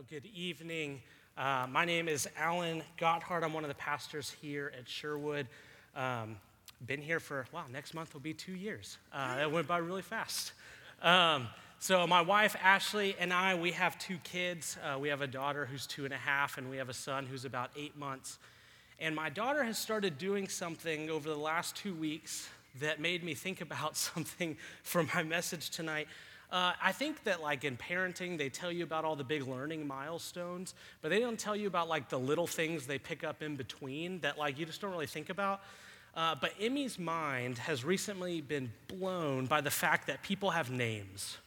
Well, good evening. Uh, my name is Alan Gotthard. I'm one of the pastors here at Sherwood. Um, been here for, wow, next month will be two years. Uh, that went by really fast. Um, so, my wife Ashley and I, we have two kids. Uh, we have a daughter who's two and a half, and we have a son who's about eight months. And my daughter has started doing something over the last two weeks that made me think about something for my message tonight. Uh, I think that, like in parenting, they tell you about all the big learning milestones, but they don't tell you about like the little things they pick up in between that, like, you just don't really think about. Uh, but Emmy's mind has recently been blown by the fact that people have names.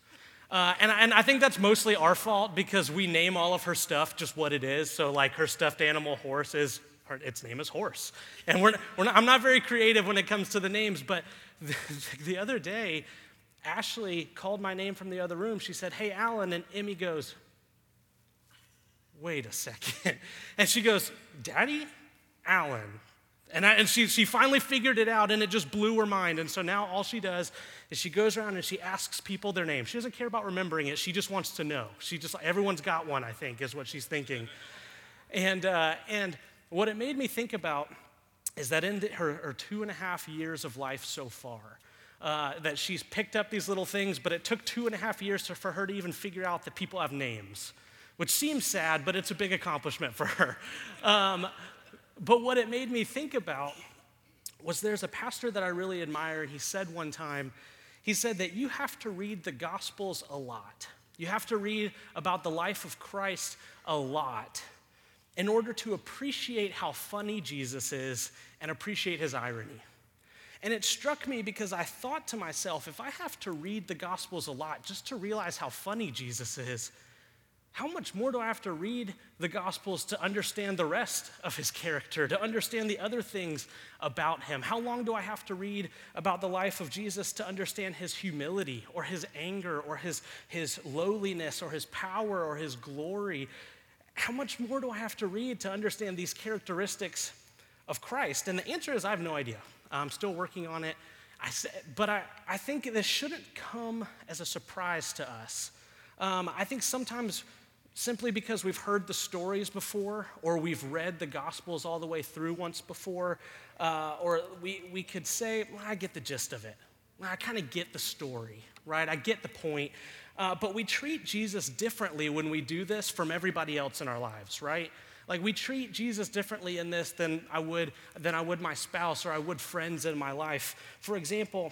Uh, and, and I think that's mostly our fault because we name all of her stuff just what it is. So, like, her stuffed animal horse is, her, its name is Horse. And we're, we're not, I'm not very creative when it comes to the names, but the, the other day, Ashley called my name from the other room. She said, Hey, Alan. And Emmy goes, Wait a second. And she goes, Daddy? Alan. And, I, and she, she finally figured it out, and it just blew her mind. And so now all she does is she goes around and she asks people their name. She doesn't care about remembering it. She just wants to know. She just everyone's got one, I think, is what she's thinking. And uh, and what it made me think about is that in the, her, her two and a half years of life so far, uh, that she's picked up these little things, but it took two and a half years for her to even figure out that people have names, which seems sad, but it's a big accomplishment for her. Um, but what it made me think about was there's a pastor that I really admire, he said one time, he said that you have to read the Gospels a lot. You have to read about the life of Christ a lot in order to appreciate how funny Jesus is and appreciate his irony. And it struck me because I thought to myself, if I have to read the Gospels a lot just to realize how funny Jesus is, how much more do I have to read the Gospels to understand the rest of his character, to understand the other things about him? How long do I have to read about the life of Jesus to understand his humility or his anger or his, his lowliness or his power or his glory? How much more do I have to read to understand these characteristics of Christ? And the answer is I have no idea. I'm still working on it. I, but I, I think this shouldn't come as a surprise to us. Um, I think sometimes simply because we've heard the stories before, or we've read the Gospels all the way through once before, uh, or we, we could say, well, I get the gist of it. I kind of get the story, right? I get the point. Uh, but we treat Jesus differently when we do this from everybody else in our lives, right? Like we treat Jesus differently in this than I would than I would my spouse or I would friends in my life. For example,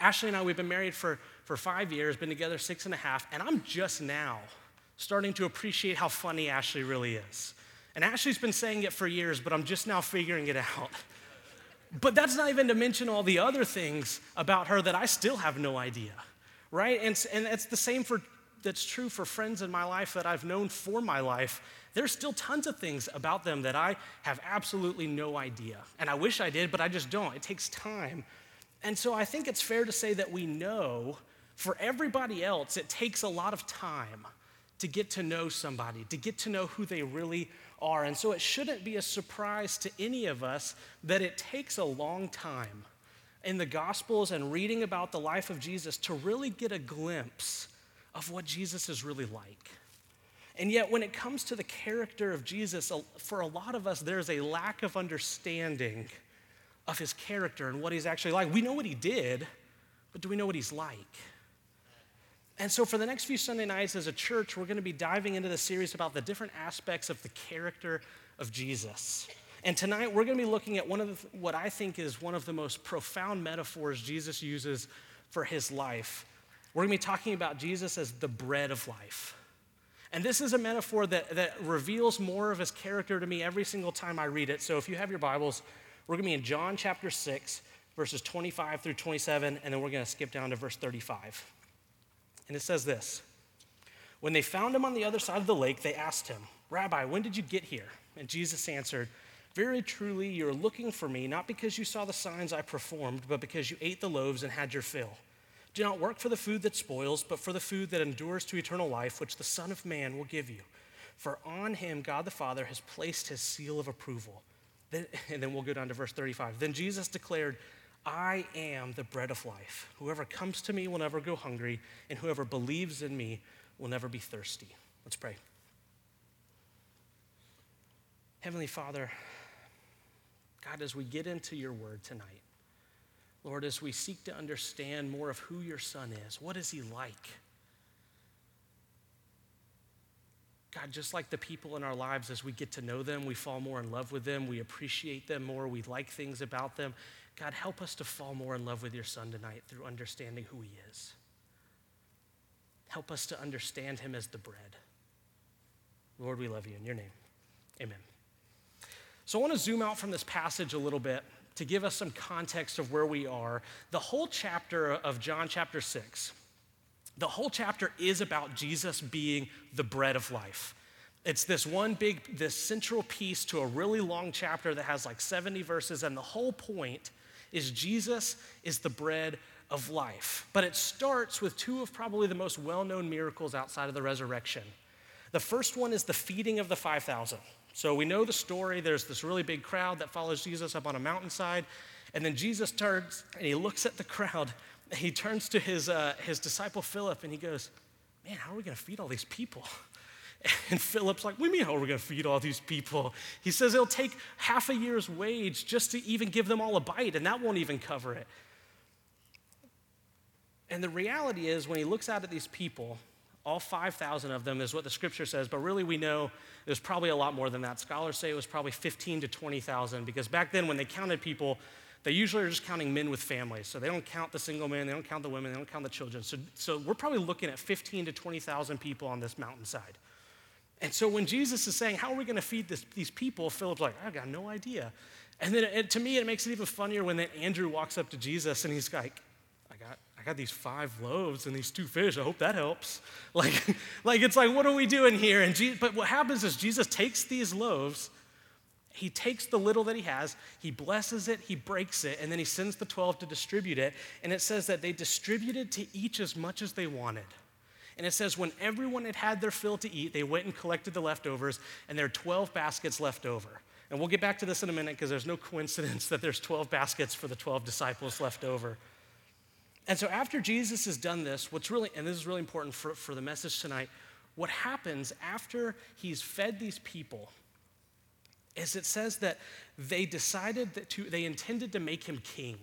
Ashley and I we've been married for for five years, been together six and a half, and I'm just now starting to appreciate how funny Ashley really is. And Ashley's been saying it for years, but I'm just now figuring it out. But that's not even to mention all the other things about her that I still have no idea, right? And, and it's the same for that's true for friends in my life that I've known for my life there's still tons of things about them that I have absolutely no idea. And I wish I did, but I just don't. It takes time. And so I think it's fair to say that we know for everybody else, it takes a lot of time to get to know somebody, to get to know who they really are. And so it shouldn't be a surprise to any of us that it takes a long time in the Gospels and reading about the life of Jesus to really get a glimpse of what Jesus is really like. And yet, when it comes to the character of Jesus, for a lot of us, there's a lack of understanding of his character and what he's actually like. We know what he did, but do we know what he's like? And so, for the next few Sunday nights as a church, we're going to be diving into the series about the different aspects of the character of Jesus. And tonight, we're going to be looking at one of the, what I think is one of the most profound metaphors Jesus uses for his life. We're going to be talking about Jesus as the bread of life. And this is a metaphor that, that reveals more of his character to me every single time I read it. So if you have your Bibles, we're going to be in John chapter 6, verses 25 through 27, and then we're going to skip down to verse 35. And it says this When they found him on the other side of the lake, they asked him, Rabbi, when did you get here? And Jesus answered, Very truly, you're looking for me, not because you saw the signs I performed, but because you ate the loaves and had your fill. Do not work for the food that spoils, but for the food that endures to eternal life, which the Son of Man will give you. For on him God the Father has placed his seal of approval. Then, and then we'll go down to verse 35. Then Jesus declared, I am the bread of life. Whoever comes to me will never go hungry, and whoever believes in me will never be thirsty. Let's pray. Heavenly Father, God, as we get into your word tonight, Lord, as we seek to understand more of who your son is, what is he like? God, just like the people in our lives, as we get to know them, we fall more in love with them, we appreciate them more, we like things about them. God, help us to fall more in love with your son tonight through understanding who he is. Help us to understand him as the bread. Lord, we love you in your name. Amen. So I want to zoom out from this passage a little bit to give us some context of where we are. The whole chapter of John chapter 6, the whole chapter is about Jesus being the bread of life. It's this one big, this central piece to a really long chapter that has like 70 verses, and the whole point is Jesus is the bread of life. But it starts with two of probably the most well known miracles outside of the resurrection. The first one is the feeding of the 5,000. So we know the story. There's this really big crowd that follows Jesus up on a mountainside. And then Jesus turns and he looks at the crowd. He turns to his, uh, his disciple Philip and he goes, Man, how are we going to feed all these people? And Philip's like, What do you mean, how are we going to feed all these people? He says it'll take half a year's wage just to even give them all a bite, and that won't even cover it. And the reality is, when he looks out at these people, all 5,000 of them is what the scripture says, but really we know was probably a lot more than that. Scholars say it was probably 15 to 20,000 because back then when they counted people, they usually are just counting men with families. So they don't count the single men, they don't count the women, they don't count the children. So, so we're probably looking at 15 to 20,000 people on this mountainside. And so when Jesus is saying, How are we going to feed this, these people? Philip's like, "I've got no idea. And then it, to me, it makes it even funnier when then Andrew walks up to Jesus and he's like, got, these five loaves and these two fish. I hope that helps. Like, like it's like, what are we doing here? And but what happens is Jesus takes these loaves, he takes the little that he has, he blesses it, he breaks it, and then he sends the 12 to distribute it. And it says that they distributed to each as much as they wanted. And it says, when everyone had had their fill to eat, they went and collected the leftovers, and there are 12 baskets left over. And we'll get back to this in a minute because there's no coincidence that there's 12 baskets for the 12 disciples left over. And so after Jesus has done this, what's really, and this is really important for, for the message tonight, what happens after he's fed these people is it says that they decided that to, they intended to make him king.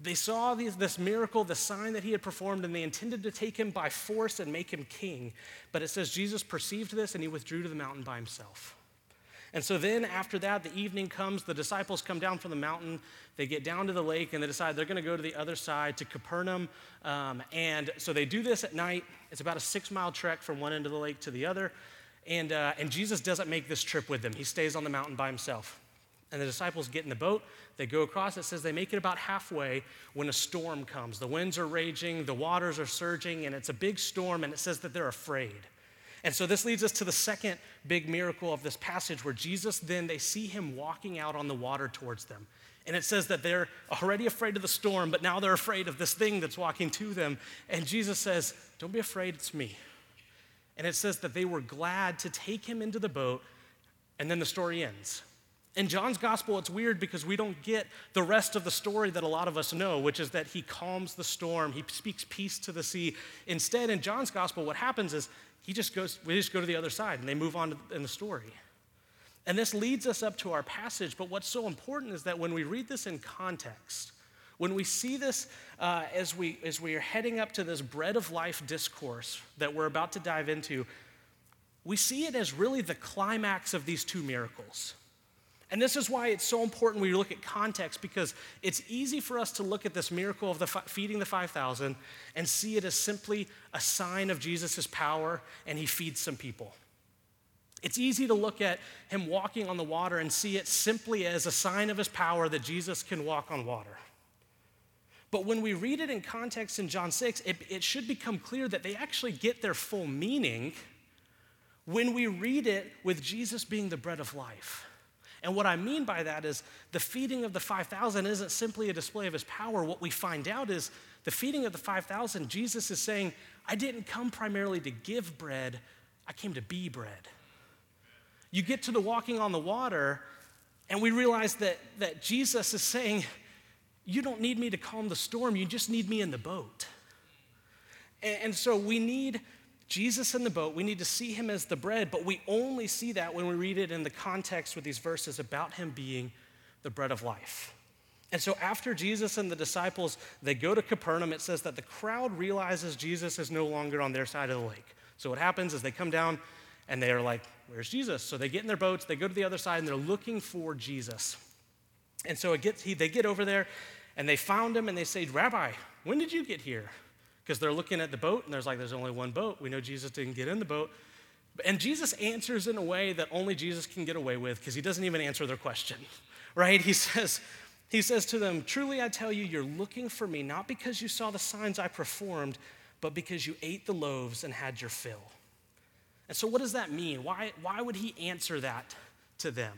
They saw these, this miracle, the sign that he had performed, and they intended to take him by force and make him king. But it says Jesus perceived this and he withdrew to the mountain by himself. And so then, after that, the evening comes, the disciples come down from the mountain, they get down to the lake, and they decide they're going to go to the other side to Capernaum. Um, and so they do this at night. It's about a six mile trek from one end of the lake to the other. And, uh, and Jesus doesn't make this trip with them, he stays on the mountain by himself. And the disciples get in the boat, they go across. It says they make it about halfway when a storm comes. The winds are raging, the waters are surging, and it's a big storm, and it says that they're afraid. And so this leads us to the second big miracle of this passage where Jesus then, they see him walking out on the water towards them. And it says that they're already afraid of the storm, but now they're afraid of this thing that's walking to them. And Jesus says, Don't be afraid, it's me. And it says that they were glad to take him into the boat, and then the story ends. In John's gospel, it's weird because we don't get the rest of the story that a lot of us know, which is that he calms the storm, he speaks peace to the sea. Instead, in John's gospel, what happens is he just goes, we just go to the other side and they move on in the story. And this leads us up to our passage, but what's so important is that when we read this in context, when we see this uh, as, we, as we are heading up to this bread of life discourse that we're about to dive into, we see it as really the climax of these two miracles. And this is why it's so important you look at context because it's easy for us to look at this miracle of the feeding the 5,000 and see it as simply a sign of Jesus' power and he feeds some people. It's easy to look at him walking on the water and see it simply as a sign of his power that Jesus can walk on water. But when we read it in context in John 6, it, it should become clear that they actually get their full meaning when we read it with Jesus being the bread of life. And what I mean by that is the feeding of the 5,000 isn't simply a display of his power. What we find out is the feeding of the 5,000, Jesus is saying, I didn't come primarily to give bread, I came to be bread. You get to the walking on the water, and we realize that, that Jesus is saying, You don't need me to calm the storm, you just need me in the boat. And, and so we need Jesus in the boat, we need to see him as the bread, but we only see that when we read it in the context with these verses about him being the bread of life. And so after Jesus and the disciples, they go to Capernaum, it says that the crowd realizes Jesus is no longer on their side of the lake. So what happens is they come down and they're like, Where's Jesus? So they get in their boats, they go to the other side, and they're looking for Jesus. And so gets, he, they get over there and they found him and they say, Rabbi, when did you get here? Because they're looking at the boat and there's like, There's only one boat. We know Jesus didn't get in the boat. And Jesus answers in a way that only Jesus can get away with because he doesn't even answer their question, right? He says, he says to them, Truly I tell you, you're looking for me not because you saw the signs I performed, but because you ate the loaves and had your fill. And so, what does that mean? Why, why would he answer that to them?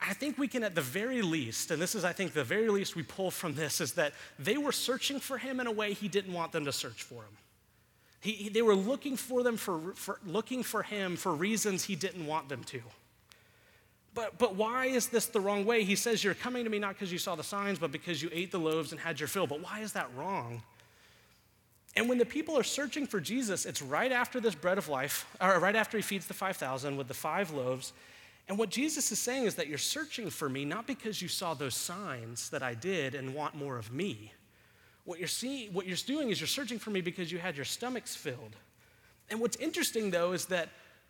I think we can, at the very least, and this is, I think, the very least we pull from this, is that they were searching for him in a way he didn't want them to search for him. He, he, they were looking for them for, for looking for him for reasons he didn't want them to. But, but why is this the wrong way? He says, You're coming to me not because you saw the signs, but because you ate the loaves and had your fill. But why is that wrong? And when the people are searching for Jesus, it's right after this bread of life, or right after he feeds the 5,000 with the five loaves. And what Jesus is saying is that you're searching for me not because you saw those signs that I did and want more of me. What you're seeing, what you're doing is you're searching for me because you had your stomachs filled. And what's interesting though is that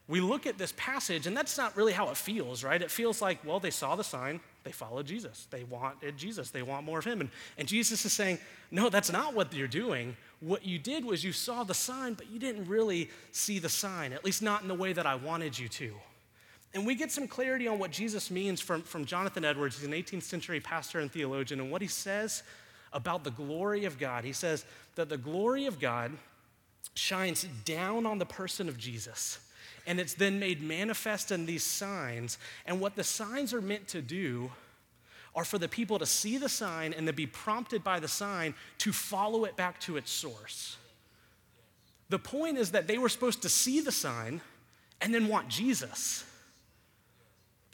we look at this passage, and that's not really how it feels, right? It feels like, well, they saw the sign, they followed Jesus. They wanted Jesus, they want more of him. And, and Jesus is saying, no, that's not what you're doing. What you did was you saw the sign, but you didn't really see the sign, at least not in the way that I wanted you to. And we get some clarity on what Jesus means from, from Jonathan Edwards. He's an 18th century pastor and theologian, and what he says about the glory of God. He says that the glory of God shines down on the person of Jesus and it's then made manifest in these signs. And what the signs are meant to do are for the people to see the sign and to be prompted by the sign to follow it back to its source. The point is that they were supposed to see the sign and then want Jesus.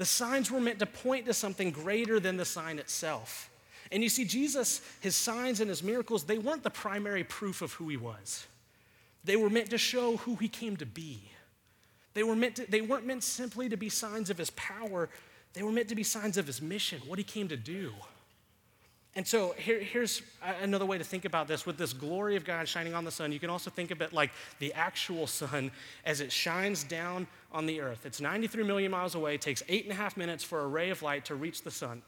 The signs were meant to point to something greater than the sign itself. And you see, Jesus, his signs and his miracles, they weren't the primary proof of who he was. They were meant to show who he came to be. They, were meant to, they weren't meant simply to be signs of his power, they were meant to be signs of his mission, what he came to do. And so here, here's another way to think about this. With this glory of God shining on the sun, you can also think of it like the actual sun as it shines down on the earth. It's 93 million miles away, it takes eight and a half minutes for a ray of light to reach the sun.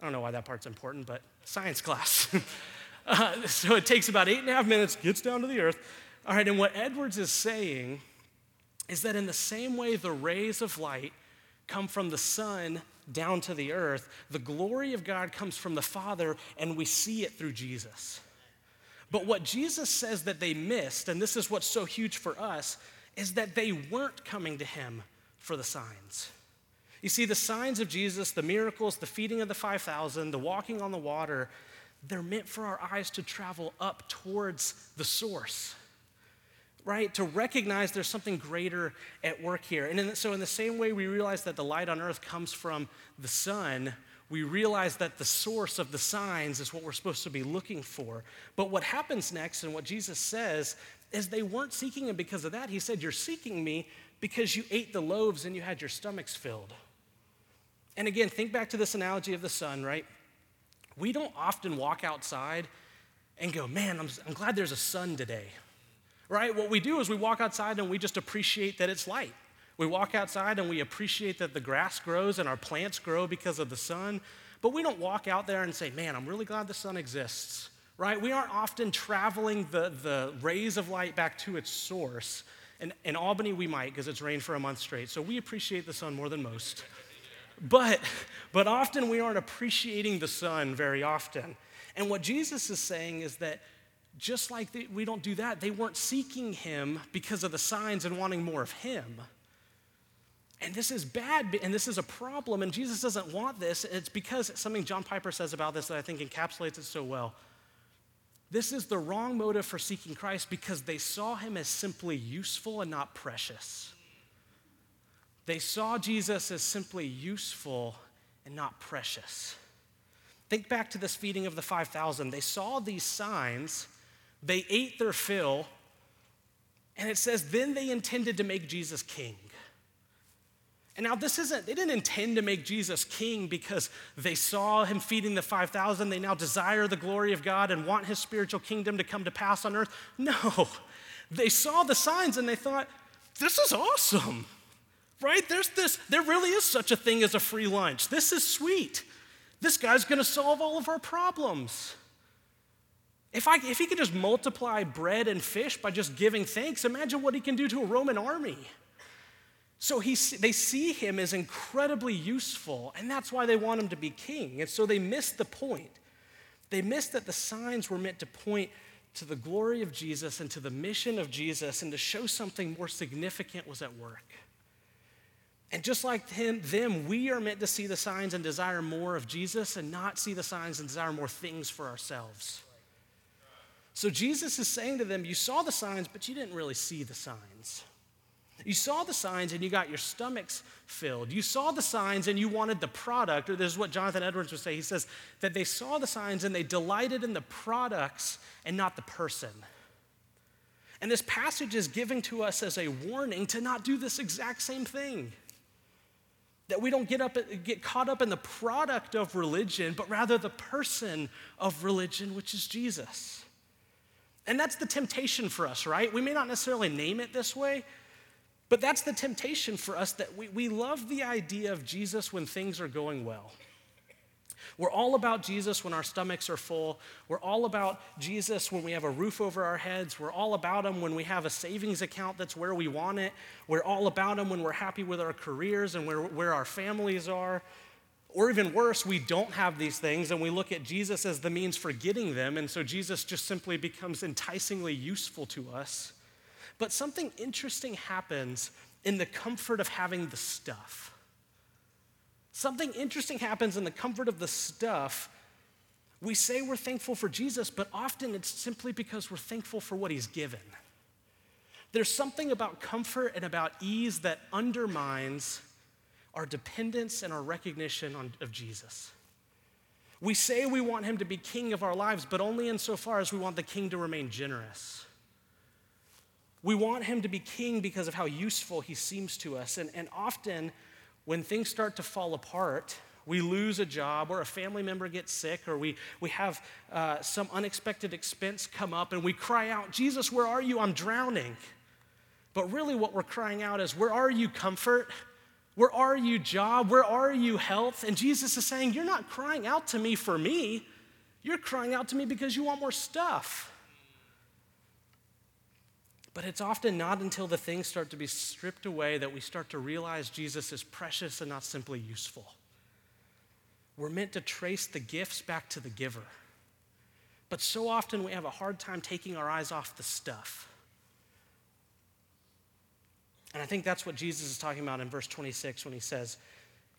I don't know why that part's important, but science class. uh, so it takes about eight and a half minutes, gets down to the earth. All right, and what Edwards is saying is that in the same way the rays of light come from the sun down to the earth, the glory of God comes from the Father, and we see it through Jesus. But what Jesus says that they missed, and this is what's so huge for us, is that they weren't coming to him for the signs. You see, the signs of Jesus, the miracles, the feeding of the 5,000, the walking on the water, they're meant for our eyes to travel up towards the source right? To recognize there's something greater at work here. And in, so, in the same way we realize that the light on earth comes from the sun, we realize that the source of the signs is what we're supposed to be looking for. But what happens next, and what Jesus says, is they weren't seeking him because of that. He said, You're seeking me because you ate the loaves and you had your stomachs filled. And again, think back to this analogy of the sun, right? We don't often walk outside and go, Man, I'm, I'm glad there's a sun today right? What we do is we walk outside and we just appreciate that it's light. We walk outside and we appreciate that the grass grows and our plants grow because of the sun. But we don't walk out there and say, man, I'm really glad the sun exists, right? We aren't often traveling the, the rays of light back to its source. And in Albany, we might because it's rained for a month straight. So we appreciate the sun more than most. But, but often we aren't appreciating the sun very often. And what Jesus is saying is that just like they, we don't do that, they weren't seeking him because of the signs and wanting more of him. And this is bad, and this is a problem, and Jesus doesn't want this. It's because something John Piper says about this that I think encapsulates it so well. This is the wrong motive for seeking Christ because they saw him as simply useful and not precious. They saw Jesus as simply useful and not precious. Think back to this feeding of the 5,000. They saw these signs they ate their fill, And it says, then they intended to make Jesus king. And now, this isn't, they didn't intend to make Jesus king because they saw him feeding the 5,000. They now desire the glory of God and want his spiritual kingdom to come to pass on earth. No, they saw the signs and they thought, this is awesome, right? There's this, there really is such a thing as a free lunch. This is sweet. This guy's gonna solve all of our problems. If, I, if he could just multiply bread and fish by just giving thanks, imagine what he can do to a Roman army. So he, they see him as incredibly useful, and that's why they want him to be king. And so they miss the point. They miss that the signs were meant to point to the glory of Jesus and to the mission of Jesus and to show something more significant was at work. And just like him, them, we are meant to see the signs and desire more of Jesus and not see the signs and desire more things for ourselves. So Jesus is saying to them, You saw the signs, but you didn't really see the signs. You saw the signs and you got your stomachs filled. You saw the signs and you wanted the product, or this is what Jonathan Edwards would say. He says that they saw the signs and they delighted in the products and not the person. And this passage is giving to us as a warning to not do this exact same thing. That we don't get, up, get caught up in the product of religion, but rather the person of religion, which is Jesus. And that's the temptation for us, right? We may not necessarily name it this way, but that's the temptation for us that we, we love the idea of Jesus when things are going well. We're all about Jesus when our stomachs are full. We're all about Jesus when we have a roof over our heads. We're all about Him when we have a savings account that's where we want it. We're all about Him when we're happy with our careers and where, where our families are. Or even worse, we don't have these things and we look at Jesus as the means for getting them, and so Jesus just simply becomes enticingly useful to us. But something interesting happens in the comfort of having the stuff. Something interesting happens in the comfort of the stuff. We say we're thankful for Jesus, but often it's simply because we're thankful for what he's given. There's something about comfort and about ease that undermines our dependence and our recognition on, of Jesus. We say we want him to be king of our lives, but only insofar as we want the king to remain generous. We want him to be king because of how useful he seems to us. And, and often, when things start to fall apart, we lose a job, or a family member gets sick, or we, we have uh, some unexpected expense come up, and we cry out, Jesus, where are you? I'm drowning. But really, what we're crying out is, Where are you, comfort? Where are you, job? Where are you, health? And Jesus is saying, You're not crying out to me for me. You're crying out to me because you want more stuff. But it's often not until the things start to be stripped away that we start to realize Jesus is precious and not simply useful. We're meant to trace the gifts back to the giver. But so often we have a hard time taking our eyes off the stuff. And I think that's what Jesus is talking about in verse 26 when he says,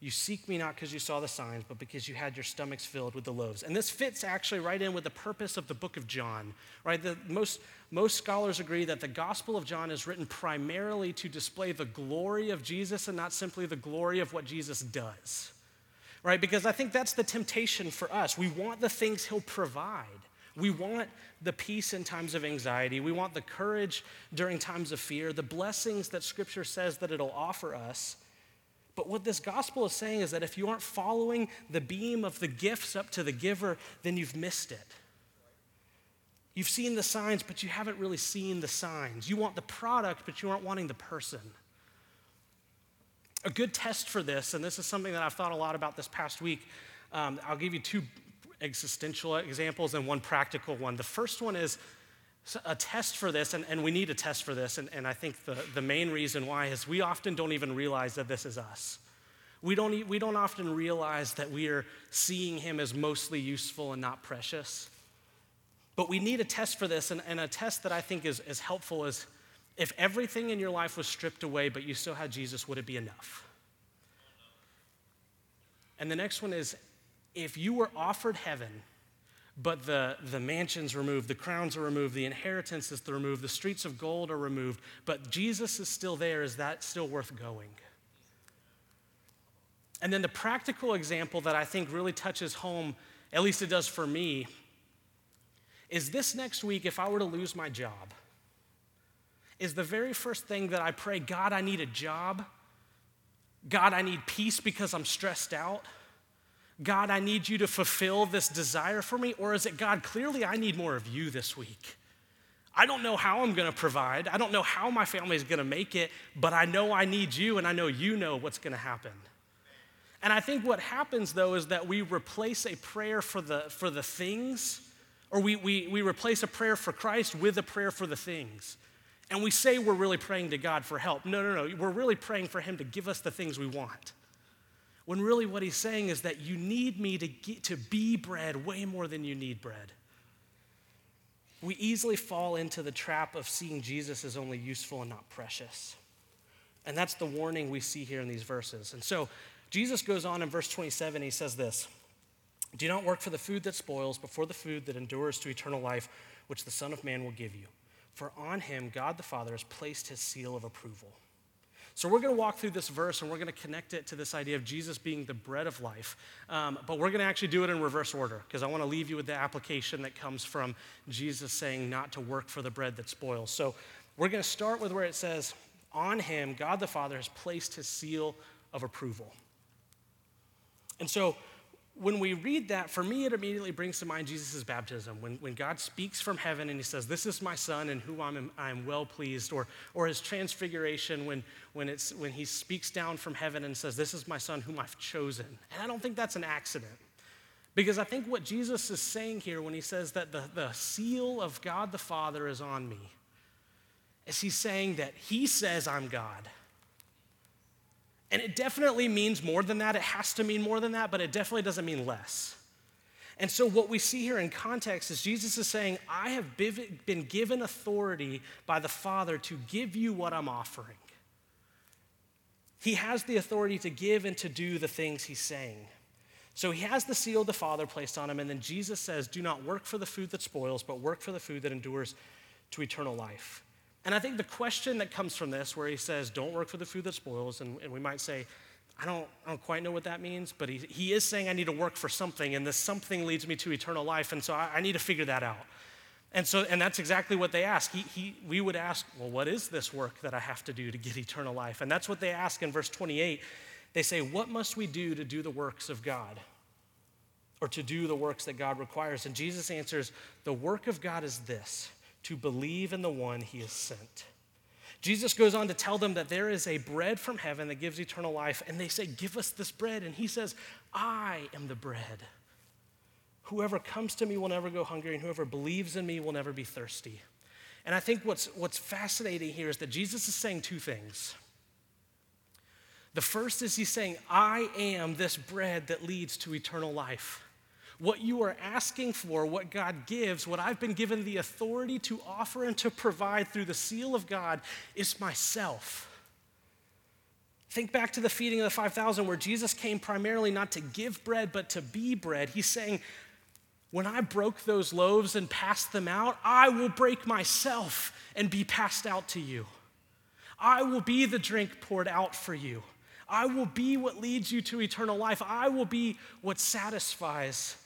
You seek me not because you saw the signs, but because you had your stomachs filled with the loaves. And this fits actually right in with the purpose of the book of John, right? The, most, most scholars agree that the Gospel of John is written primarily to display the glory of Jesus and not simply the glory of what Jesus does, right? Because I think that's the temptation for us. We want the things he'll provide. We want the peace in times of anxiety. We want the courage during times of fear, the blessings that Scripture says that it'll offer us. But what this gospel is saying is that if you aren't following the beam of the gifts up to the giver, then you've missed it. You've seen the signs, but you haven't really seen the signs. You want the product, but you aren't wanting the person. A good test for this, and this is something that I've thought a lot about this past week, um, I'll give you two existential examples and one practical one. The first one is a test for this, and, and we need a test for this, and, and I think the, the main reason why is we often don't even realize that this is us. We don't, we don't often realize that we are seeing him as mostly useful and not precious. But we need a test for this, and, and a test that I think is, is helpful is if everything in your life was stripped away, but you still had Jesus, would it be enough? And the next one is if you were offered heaven, but the, the mansions removed, the crowns are removed, the inheritance is removed, the streets of gold are removed, but Jesus is still there, is that still worth going? And then the practical example that I think really touches home, at least it does for me, is this next week if I were to lose my job, is the very first thing that I pray God, I need a job. God, I need peace because I'm stressed out. God, I need you to fulfill this desire for me? Or is it, God, clearly I need more of you this week? I don't know how I'm gonna provide. I don't know how my family is gonna make it, but I know I need you and I know you know what's gonna happen. And I think what happens though is that we replace a prayer for the, for the things, or we, we, we replace a prayer for Christ with a prayer for the things. And we say we're really praying to God for help. No, no, no. We're really praying for Him to give us the things we want. When really what He's saying is that you need me to, get, to be bread way more than you need bread. We easily fall into the trap of seeing Jesus as only useful and not precious. And that's the warning we see here in these verses. And so Jesus goes on in verse 27, he says this Do not work for the food that spoils, but for the food that endures to eternal life, which the Son of Man will give you. For on him God the Father has placed his seal of approval. So we're going to walk through this verse and we're going to connect it to this idea of Jesus being the bread of life. Um, but we're going to actually do it in reverse order because I want to leave you with the application that comes from Jesus saying not to work for the bread that spoils. So we're going to start with where it says, On him, God the Father has placed his seal of approval. And so when we read that, for me, it immediately brings to mind Jesus' baptism. When, when God speaks from heaven and he says, This is my son in whom I'm, I'm well pleased, or, or his transfiguration when, when, it's, when he speaks down from heaven and says, This is my son whom I've chosen. And I don't think that's an accident. Because I think what Jesus is saying here when he says that the, the seal of God the Father is on me, is he's saying that he says I'm God. And it definitely means more than that. It has to mean more than that, but it definitely doesn't mean less. And so, what we see here in context is Jesus is saying, I have been given authority by the Father to give you what I'm offering. He has the authority to give and to do the things he's saying. So he has the seal of the Father placed on him, and then Jesus says, Do not work for the food that spoils, but work for the food that endures to eternal life. And I think the question that comes from this, where he says, don't work for the food that spoils, and, and we might say, I don't, I don't quite know what that means, but he, he is saying I need to work for something, and this something leads me to eternal life, and so I, I need to figure that out. And so, and that's exactly what they ask. He, he, we would ask, well, what is this work that I have to do to get eternal life? And that's what they ask in verse 28. They say, What must we do to do the works of God? Or to do the works that God requires? And Jesus answers, The work of God is this to believe in the one he has sent. Jesus goes on to tell them that there is a bread from heaven that gives eternal life, and they say, Give us this bread. And he says, I am the bread. Whoever comes to me will never go hungry, and whoever believes in me will never be thirsty. And I think what's, what's fascinating here is that Jesus is saying two things. The first is he's saying, I am this bread that leads to eternal life what you are asking for, what God gives, what I've been given the authority to offer and to provide through the seal of God is myself. Think back to the feeding of the 5,000 where Jesus came primarily not to give bread, but to be bread. He's saying, when I broke those loaves and passed them out, I will break myself and be passed out to you. I will be the drink poured out for you. I will be what leads you to eternal life. I will be what satisfies.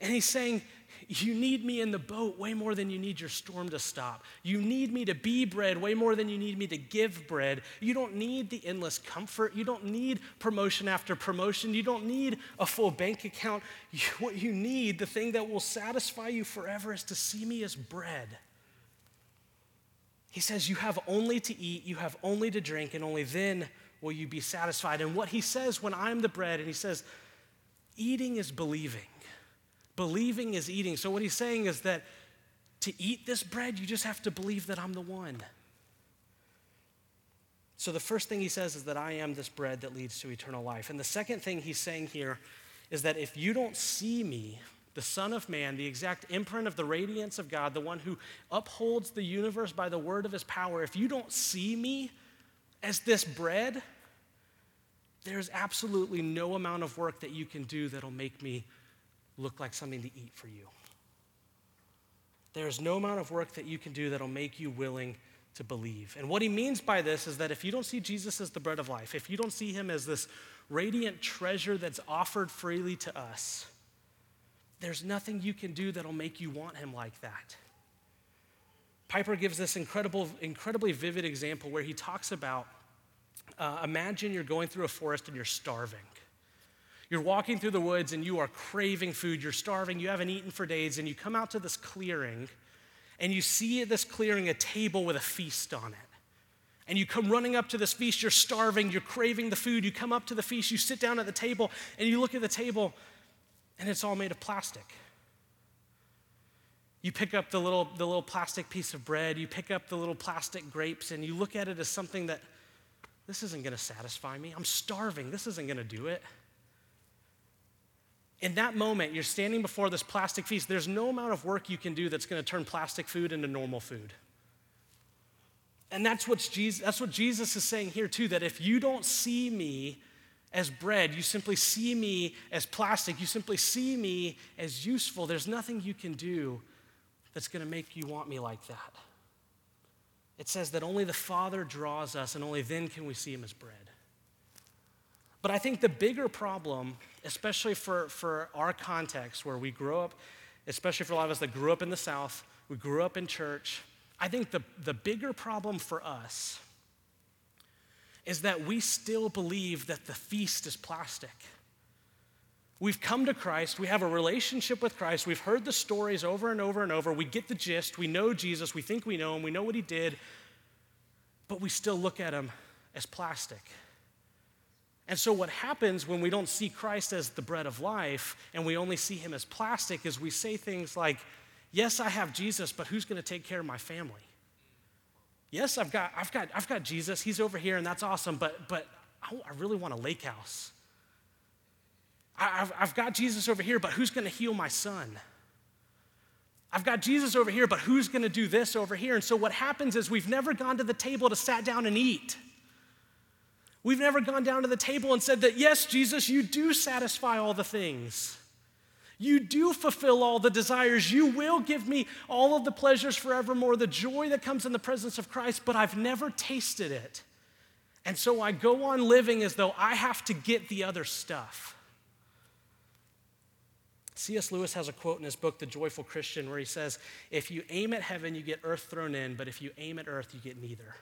And he's saying, You need me in the boat way more than you need your storm to stop. You need me to be bread way more than you need me to give bread. You don't need the endless comfort. You don't need promotion after promotion. You don't need a full bank account. You, what you need, the thing that will satisfy you forever, is to see me as bread. He says, You have only to eat, you have only to drink, and only then will you be satisfied. And what he says when I'm the bread, and he says, Eating is believing. Believing is eating. So, what he's saying is that to eat this bread, you just have to believe that I'm the one. So, the first thing he says is that I am this bread that leads to eternal life. And the second thing he's saying here is that if you don't see me, the Son of Man, the exact imprint of the radiance of God, the one who upholds the universe by the word of his power, if you don't see me as this bread, there's absolutely no amount of work that you can do that'll make me look like something to eat for you. There's no amount of work that you can do that'll make you willing to believe. And what he means by this is that if you don't see Jesus as the bread of life, if you don't see him as this radiant treasure that's offered freely to us, there's nothing you can do that'll make you want him like that. Piper gives this incredible, incredibly vivid example where he talks about uh, imagine you're going through a forest and you're starving. You're walking through the woods and you are craving food, you're starving, you haven't eaten for days, and you come out to this clearing and you see this clearing a table with a feast on it. And you come running up to this feast, you're starving, you're craving the food. You come up to the feast, you sit down at the table, and you look at the table, and it's all made of plastic. You pick up the little, the little plastic piece of bread, you pick up the little plastic grapes, and you look at it as something that this isn't gonna satisfy me. I'm starving, this isn't gonna do it. In that moment, you're standing before this plastic feast. There's no amount of work you can do that's gonna turn plastic food into normal food. And that's, Jesus, that's what Jesus is saying here, too, that if you don't see me as bread, you simply see me as plastic, you simply see me as useful, there's nothing you can do that's going to make you want me like that. It says that only the Father draws us, and only then can we see him as bread. But I think the bigger problem, especially for, for our context where we grow up, especially for a lot of us that grew up in the South, we grew up in church, I think the, the bigger problem for us is that we still believe that the feast is plastic. We've come to Christ, we have a relationship with Christ, we've heard the stories over and over and over, we get the gist, we know Jesus, we think we know him, we know what he did, but we still look at him as plastic. And so, what happens when we don't see Christ as the bread of life and we only see him as plastic is we say things like, Yes, I have Jesus, but who's going to take care of my family? Yes, I've got, I've got, I've got Jesus. He's over here, and that's awesome, but, but I, I really want a lake house. I, I've, I've got Jesus over here, but who's going to heal my son? I've got Jesus over here, but who's going to do this over here? And so what happens is we've never gone to the table to sat down and eat. We've never gone down to the table and said that, yes, Jesus, you do satisfy all the things. You do fulfill all the desires. You will give me all of the pleasures forevermore, the joy that comes in the presence of Christ, but I've never tasted it. And so I go on living as though I have to get the other stuff. C.S. Lewis has a quote in his book, The Joyful Christian, where he says, If you aim at heaven, you get earth thrown in, but if you aim at earth, you get neither.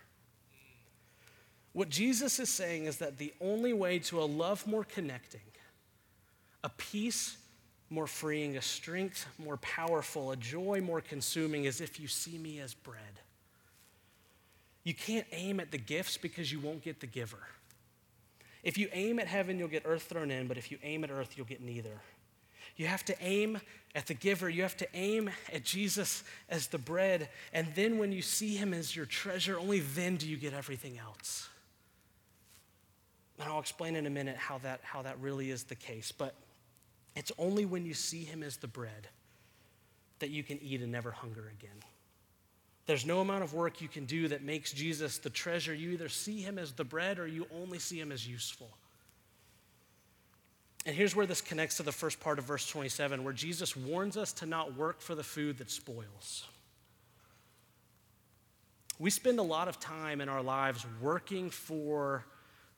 What Jesus is saying is that the only way to a love more connecting, a peace more freeing, a strength more powerful, a joy more consuming is if you see me as bread. You can't aim at the gifts because you won't get the giver. If you aim at heaven, you'll get earth thrown in, but if you aim at earth, you'll get neither. You have to aim at the giver. You have to aim at Jesus as the bread. And then when you see him as your treasure, only then do you get everything else. And I'll explain in a minute how that, how that really is the case. But it's only when you see him as the bread that you can eat and never hunger again. There's no amount of work you can do that makes Jesus the treasure. You either see him as the bread or you only see him as useful. And here's where this connects to the first part of verse 27, where Jesus warns us to not work for the food that spoils. We spend a lot of time in our lives working for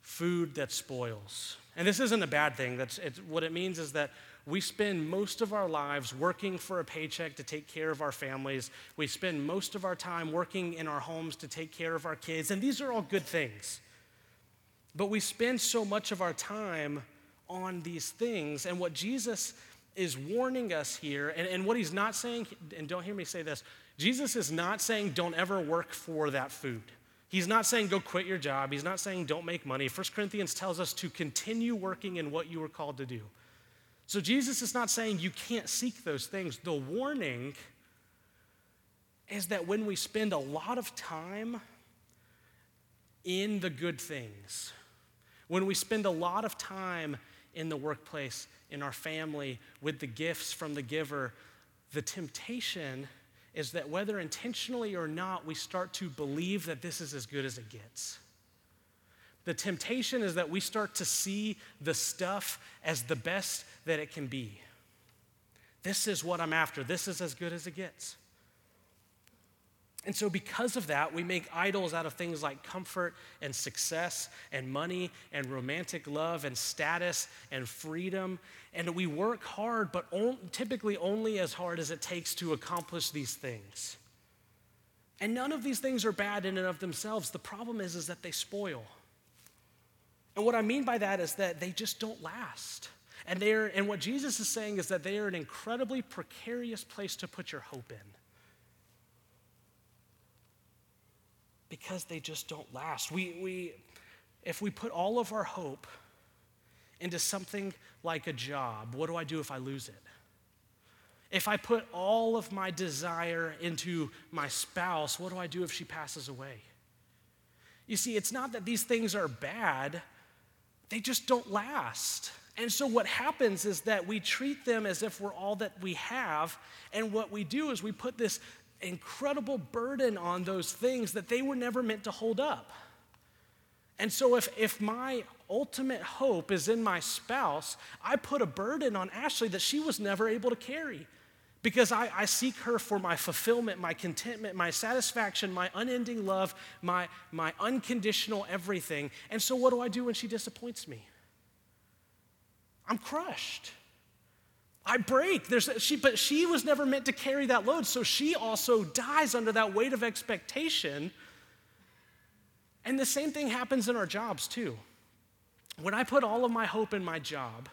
food that spoils. And this isn't a bad thing. That's what it means is that we spend most of our lives working for a paycheck to take care of our families. We spend most of our time working in our homes to take care of our kids. And these are all good things. But we spend so much of our time on these things. And what Jesus is warning us here, and, and what he's not saying, and don't hear me say this, Jesus is not saying don't ever work for that food. He's not saying go quit your job. He's not saying don't make money. 1 Corinthians tells us to continue working in what you were called to do. So Jesus is not saying you can't seek those things. The warning is that when we spend a lot of time in the good things, when we spend a lot of time in the workplace, in our family, with the gifts from the giver, the temptation is that whether intentionally or not, we start to believe that this is as good as it gets. The temptation is that we start to see the stuff as the best that it can be. This is what I'm after. This is as good as it gets. And so, because of that, we make idols out of things like comfort and success and money and romantic love and status and freedom. And we work hard, but typically only as hard as it takes to accomplish these things. And none of these things are bad in and of themselves. The problem is, is that they spoil. And what I mean by that is that they just don't last. And, they're, and what Jesus is saying is that they are an incredibly precarious place to put your hope in. Because they just don't last. We, we, if we put all of our hope into something like a job, what do I do if I lose it? If I put all of my desire into my spouse, what do I do if she passes away? You see, it's not that these things are bad, they just don't last. And so, what happens is that we treat them as if we're all that we have. And what we do is we put this incredible burden on those things that they were never meant to hold up. And so, if, if my ultimate hope is in my spouse, I put a burden on Ashley that she was never able to carry because I, I, seek her for my fulfillment, my contentment, my satisfaction, my unending love, my, my unconditional everything. And so, what do I do when she disappoints me? I'm crushed. I break. There's, she, but she was never meant to carry that load, so she also dies under that weight of expectation. And the same thing happens in our jobs, too. When I put all of my hope in my job,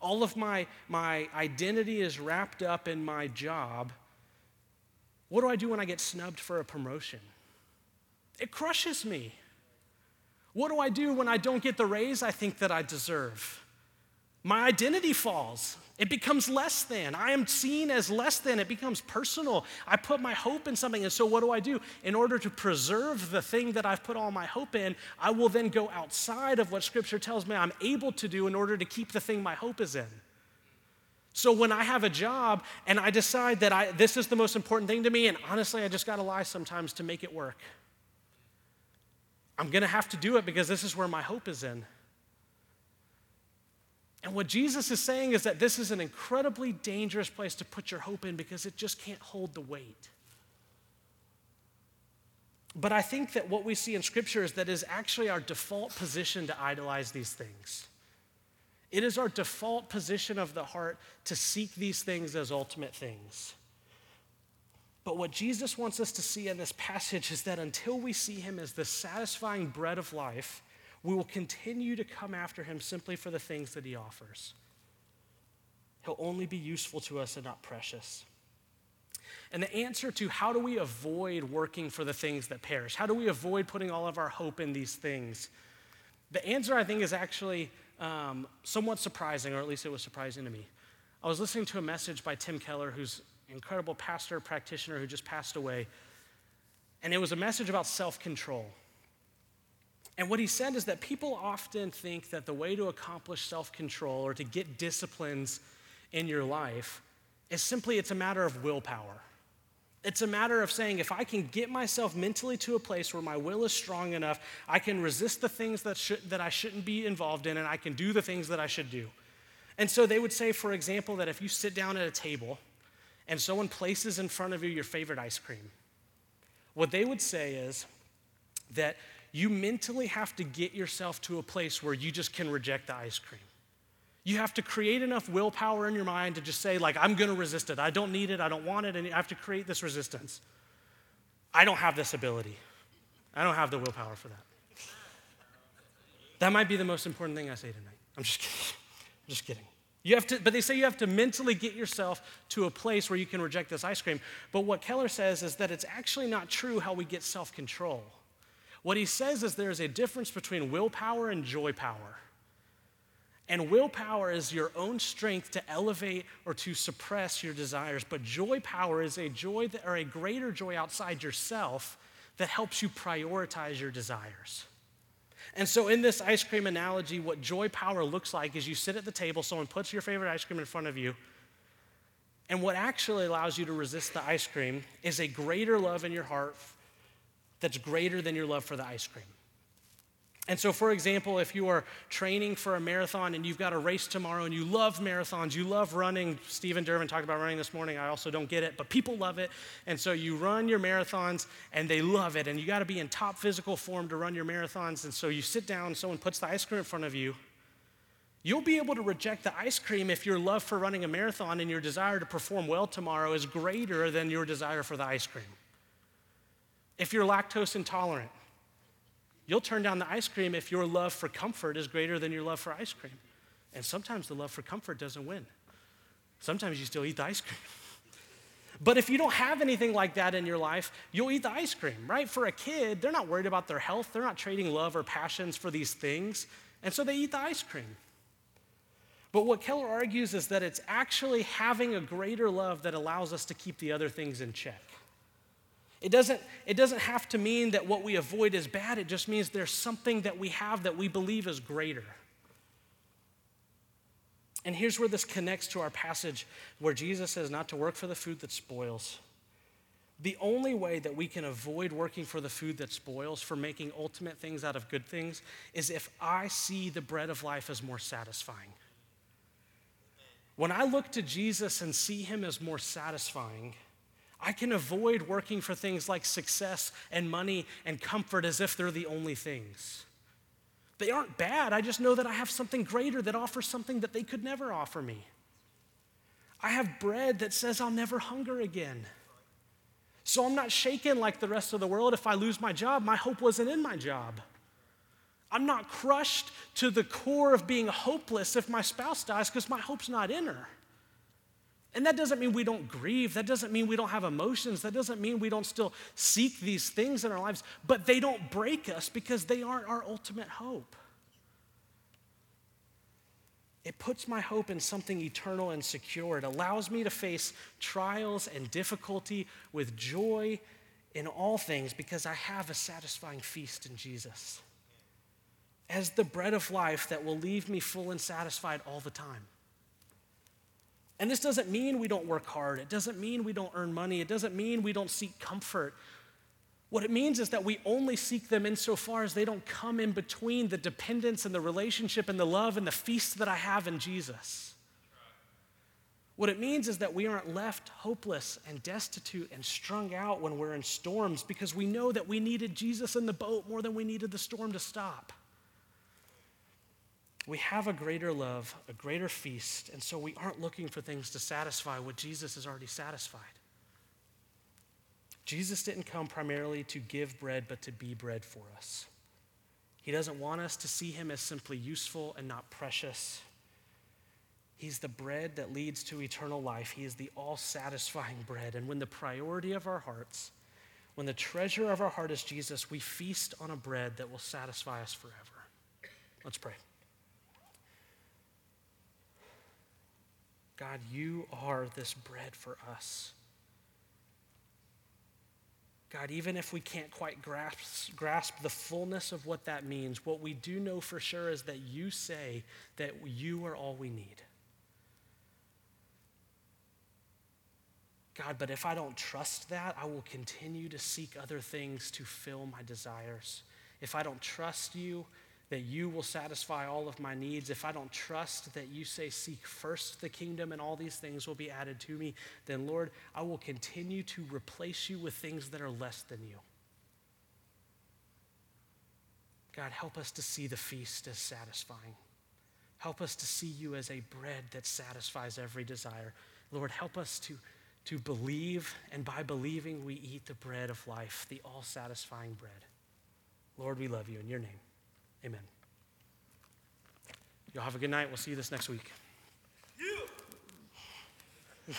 all of my, my identity is wrapped up in my job. What do I do when I get snubbed for a promotion? It crushes me. What do I do when I don't get the raise I think that I deserve? My identity falls. It becomes less than. I am seen as less than. It becomes personal. I put my hope in something. And so, what do I do? In order to preserve the thing that I've put all my hope in, I will then go outside of what Scripture tells me I'm able to do in order to keep the thing my hope is in. So, when I have a job and I decide that I, this is the most important thing to me, and honestly, I just got to lie sometimes to make it work, I'm going to have to do it because this is where my hope is in. And what Jesus is saying is that this is an incredibly dangerous place to put your hope in because it just can't hold the weight. But I think that what we see in Scripture is that is actually our default position to idolize these things. It is our default position of the heart to seek these things as ultimate things. But what Jesus wants us to see in this passage is that until we see him as the satisfying bread of life, we will continue to come after him simply for the things that he offers. He'll only be useful to us and not precious. And the answer to how do we avoid working for the things that perish? How do we avoid putting all of our hope in these things? The answer, I think, is actually um, somewhat surprising, or at least it was surprising to me. I was listening to a message by Tim Keller, who's an incredible pastor, practitioner who just passed away. And it was a message about self control. And what he said is that people often think that the way to accomplish self control or to get disciplines in your life is simply it's a matter of willpower. It's a matter of saying, if I can get myself mentally to a place where my will is strong enough, I can resist the things that, should, that I shouldn't be involved in, and I can do the things that I should do. And so they would say, for example, that if you sit down at a table and someone places in front of you your favorite ice cream, what they would say is that you mentally have to get yourself to a place where you just can reject the ice cream. You have to create enough willpower in your mind to just say, like, I'm gonna resist it. I don't need it, I don't want it, and you have to create this resistance. I don't have this ability. I don't have the willpower for that. That might be the most important thing I say tonight. I'm just kidding. I'm just kidding. You have to, but they say you have to mentally get yourself to a place where you can reject this ice cream. But what Keller says is that it's actually not true how we get self control. What he says is there's a difference between willpower and joy power. And willpower is your own strength to elevate or to suppress your desires, but joy power is a joy that, or a greater joy outside yourself that helps you prioritize your desires. And so, in this ice cream analogy, what joy power looks like is you sit at the table, someone puts your favorite ice cream in front of you, and what actually allows you to resist the ice cream is a greater love in your heart that's greater than your love for the ice cream. And so, for example, if you are training for a marathon and you've got a race tomorrow and you love marathons, you love running, Stephen Durbin talked about running this morning. I also don't get it, but people love it. And so you run your marathons and they love it. And you got to be in top physical form to run your marathons. And so you sit down, someone puts the ice cream in front of you. You'll be able to reject the ice cream if your love for running a marathon and your desire to perform well tomorrow is greater than your desire for the ice cream. If you're lactose intolerant, you'll turn down the ice cream if your love for comfort is greater than your love for ice cream. And sometimes the love for comfort doesn't win. Sometimes you still eat the ice cream. But if you don't have anything like that in your life, you'll eat the ice cream, right? For a kid, they're not worried about their health. They're not trading love or passions for these things. And so they eat the ice cream. But what Keller argues is that it's actually having a greater love that allows us to keep the other things in check. It doesn't, it doesn't have to mean that what we avoid is bad, it just means there's something that we have that we believe is greater. And here's where this connects to our passage where Jesus says not to work for the food that spoils. The only way that we can avoid working for the food that spoils, for making ultimate things out of good things, is if I see the bread of life as more satisfying. When I look to Jesus and see him as more satisfying, I can avoid working for things like success and money and comfort as if they're the only things. They aren't bad. I just know that I have something greater that offers something that they could never offer me. I have bread that says I'll never hunger again. So I'm not shaken like the rest of the world if I lose my job. My hope wasn't in my job. I'm not crushed to the core of being hopeless if my spouse dies because my hope's not in her. And that doesn't mean we don't grieve. That doesn't mean we don't have emotions. That doesn't mean we don't still seek these things in our lives. But they don't break us because they aren't our ultimate hope. It puts my hope in something eternal and secure. It allows me to face trials and difficulty with joy in all things because I have a satisfying feast in Jesus as the bread of life that will leave me full and satisfied all the time. And this doesn't mean we don't work hard. It doesn't mean we don't earn money. It doesn't mean we don't seek comfort. What it means is that we only seek them insofar as they don't come in between the dependence and the relationship and the love and the feast that I have in Jesus. What it means is that we aren't left hopeless and destitute and strung out when we're in storms because we know that we needed Jesus in the boat more than we needed the storm to stop we have a greater love, a greater feast, and so we aren't looking for things to satisfy what Jesus has already satisfied. Jesus didn't come primarily to give bread, but to be bread for us. He doesn't want us to see him as simply useful and not precious. He's the bread that leads to eternal life. He is the all satisfying bread. And when the priority of our hearts, when the treasure of our heart is Jesus, we feast on a bread that will satisfy us forever. Let's pray. God, you are this bread for us. God, even if we can't quite grasp, grasp the fullness of what that means, what we do know for sure is that you say that you are all we need. God, but if I don't trust that, I will continue to seek other things to fill my desires. If I don't trust you, that you will satisfy all of my needs, if I don't trust that you say, Seek first the kingdom and all these things will be added to me, then Lord, I will continue to replace you with things that are less than you. God, help us to see the feast as satisfying. Help us to see you as a bread that satisfies every desire. Lord, help us to, to believe, and by believing, we eat the bread of life, the all satisfying bread. Lord, we love you in your name. Amen. Y'all have a good night. We'll see you this next week. Yeah.